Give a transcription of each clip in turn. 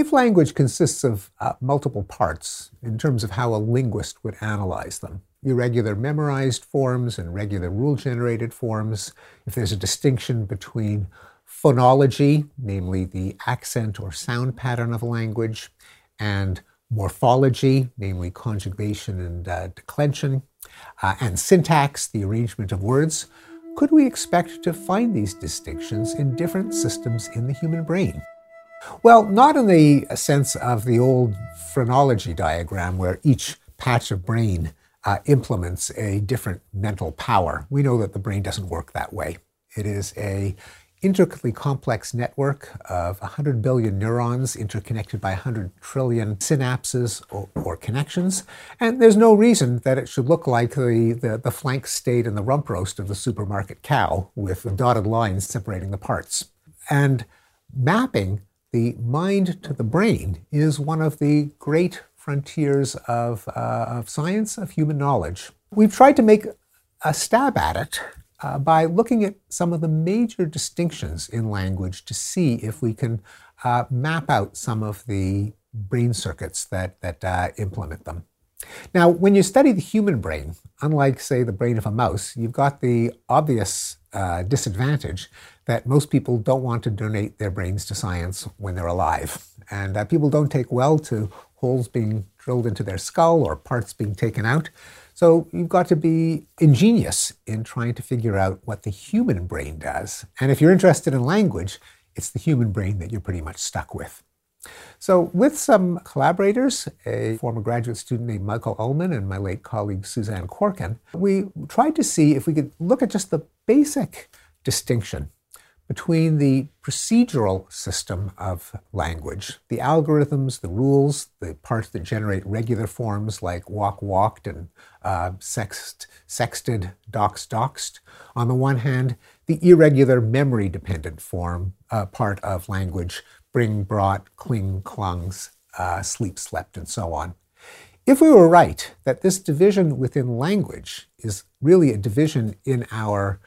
If language consists of uh, multiple parts, in terms of how a linguist would analyze them, irregular memorized forms and regular rule generated forms, if there's a distinction between phonology, namely the accent or sound pattern of a language, and morphology, namely conjugation and uh, declension, uh, and syntax, the arrangement of words, could we expect to find these distinctions in different systems in the human brain? Well, not in the sense of the old phrenology diagram where each patch of brain uh, implements a different mental power. We know that the brain doesn't work that way. It is a intricately complex network of 100 billion neurons interconnected by 100 trillion synapses or, or, connections. And there's no reason that it should look like the, the, the flank steak and the rump roast of the supermarket cow with the dotted lines separating the parts. And mapping the mind to the brain is one of the great frontiers of, uh, of science, of human knowledge. We've tried to make a stab at it uh, by looking at some of the major distinctions in language to see if we can uh, map out some of the brain circuits that, that uh, implement them. Now, when you study the human brain, unlike, say, the brain of a mouse, you've got the obvious uh, disadvantage that most people don't want to donate their brains to science when they're alive. And uh, people don't take well to holes being drilled into their skull or parts being taken out. So you've got to be ingenious in trying to figure out what the human brain does. And if you're interested in language, it's the human brain that you're pretty much stuck with. So, with some collaborators, a former graduate student named Michael Ullman and my late colleague Suzanne Corkin, we tried to see if we could look at just the basic distinction between the procedural system of language, the algorithms, the rules, the parts that generate regular forms like walk walked and uh, sext, sexted, doxed doxed, on the one hand, the irregular memory dependent form uh, part of language bring, brought, cling, clungs, uh, sleep, slept, and so on. If we were right that this division within language is really a division in our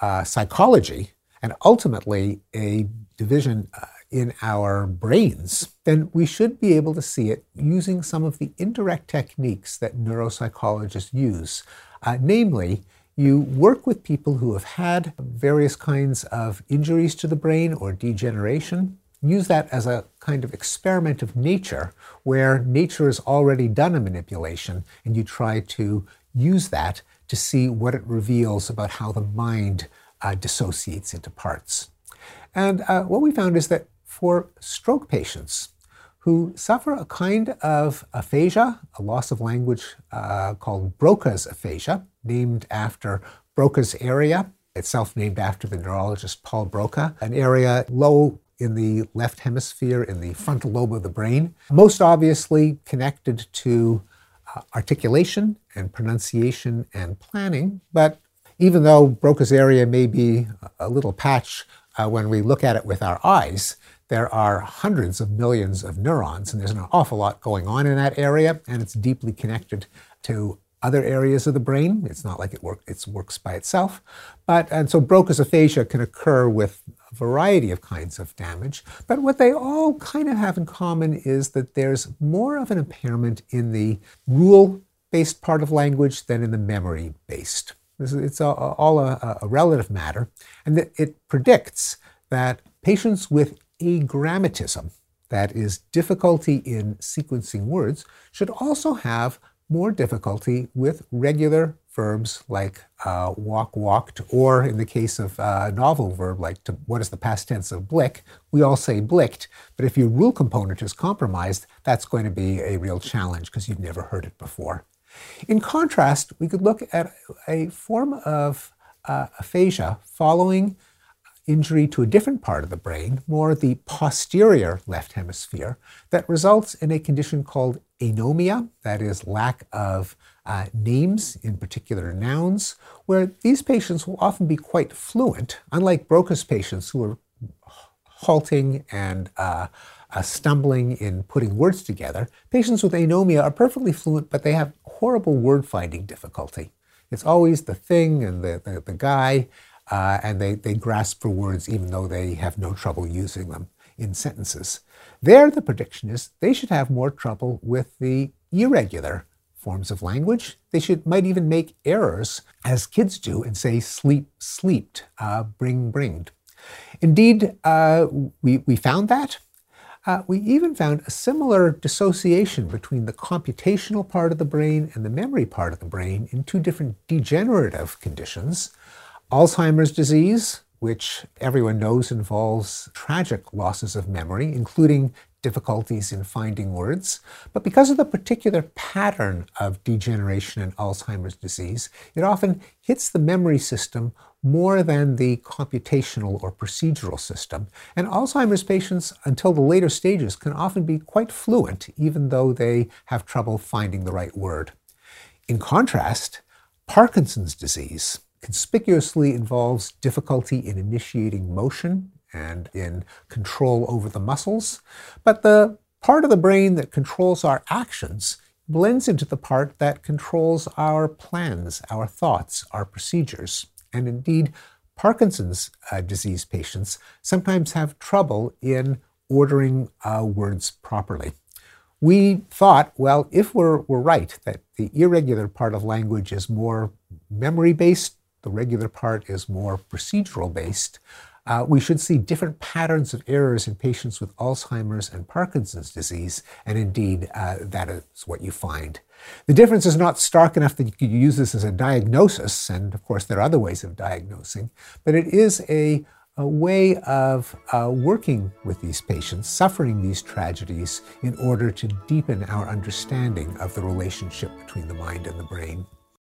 uh, psychology and ultimately a division uh, in our brains, then we should be able to see it using some of the indirect techniques that neuropsychologists use. Uh, namely, you work with people who have had various kinds of injuries to the brain or degeneration use that as a kind of experiment of nature where nature has already done a manipulation and you try to use that to see what it reveals about how the mind uh, dissociates into parts. And uh, what we found is that for stroke patients who suffer a kind of aphasia, a loss of language uh, called Broca's aphasia, named after Broca's area, itself named after the neurologist Paul Broca, an area low in the left hemisphere, in the frontal lobe of the brain, most obviously connected to uh, articulation and pronunciation and planning. But even though Broca's area may be a little patch uh, when we look at it with our eyes, there are hundreds of millions of neurons, and there's an awful lot going on in that area, and it's deeply connected to other areas of the brain. It's not like it, work, it works by itself. But, and so Broca's aphasia can occur with a variety of kinds of damage. But what they all kind of have in common is that there's more of an impairment in the rule based part of language than in the memory based. It's all a, a relative matter. And it predicts that patients with agrammatism, that is, difficulty in sequencing words, should also have more difficulty with regular verbs like uh, walk, walked, or in the case of uh, a novel verb like to, what is the past tense of blick, we all say blicked, but if your rule component is compromised, that's going to be a real challenge because you've never heard it before. In contrast, we could look at a form of uh, aphasia following injury to a different part of the brain, more the posterior left hemisphere, that results in a condition called anomia, that is, lack of uh, names, in particular nouns, where these patients will often be quite fluent, unlike Broca's patients who are halting and uh, uh, stumbling in putting words together. Patients with anomia are perfectly fluent, but they have horrible word finding difficulty. It's always the thing and the, the, the guy, uh, and they, they grasp for words even though they have no trouble using them. in sentences. There, the prediction is they should have more trouble with the irregular forms of language. They should might even make errors, as kids do, and say sleep, sleeped, uh, bring, bringed. Indeed, uh, we, we found that. Uh, we even found a similar dissociation between the computational part of the brain and the memory part of the brain in two different degenerative conditions. Alzheimer's disease, which everyone knows involves tragic losses of memory, including difficulties in finding words. But because of the particular pattern of degeneration in Alzheimer's disease, it often hits the memory system more than the computational or procedural system. And Alzheimer's patients, until the later stages, can often be quite fluent, even though they have trouble finding the right word. In contrast, Parkinson's disease conspicuously involves difficulty in initiating motion and in control over the muscles, but the part of the brain that controls our actions blends into the part that controls our plans, our thoughts, our procedures. And indeed, Parkinson's uh, disease patients sometimes have trouble in ordering uh, words properly. We thought, well, if we're, we're right that the irregular part of language is more memory based, the regular part is more procedural based, uh, we should see different patterns of errors in patients with Alzheimer's and Parkinson's disease, and indeed, uh, that is what you find. The difference is not stark enough that you could use this as a diagnosis, and of course, there are other ways of diagnosing, but it is a, a way of uh, working with these patients suffering these tragedies in order to deepen our understanding of the relationship between the mind and the brain.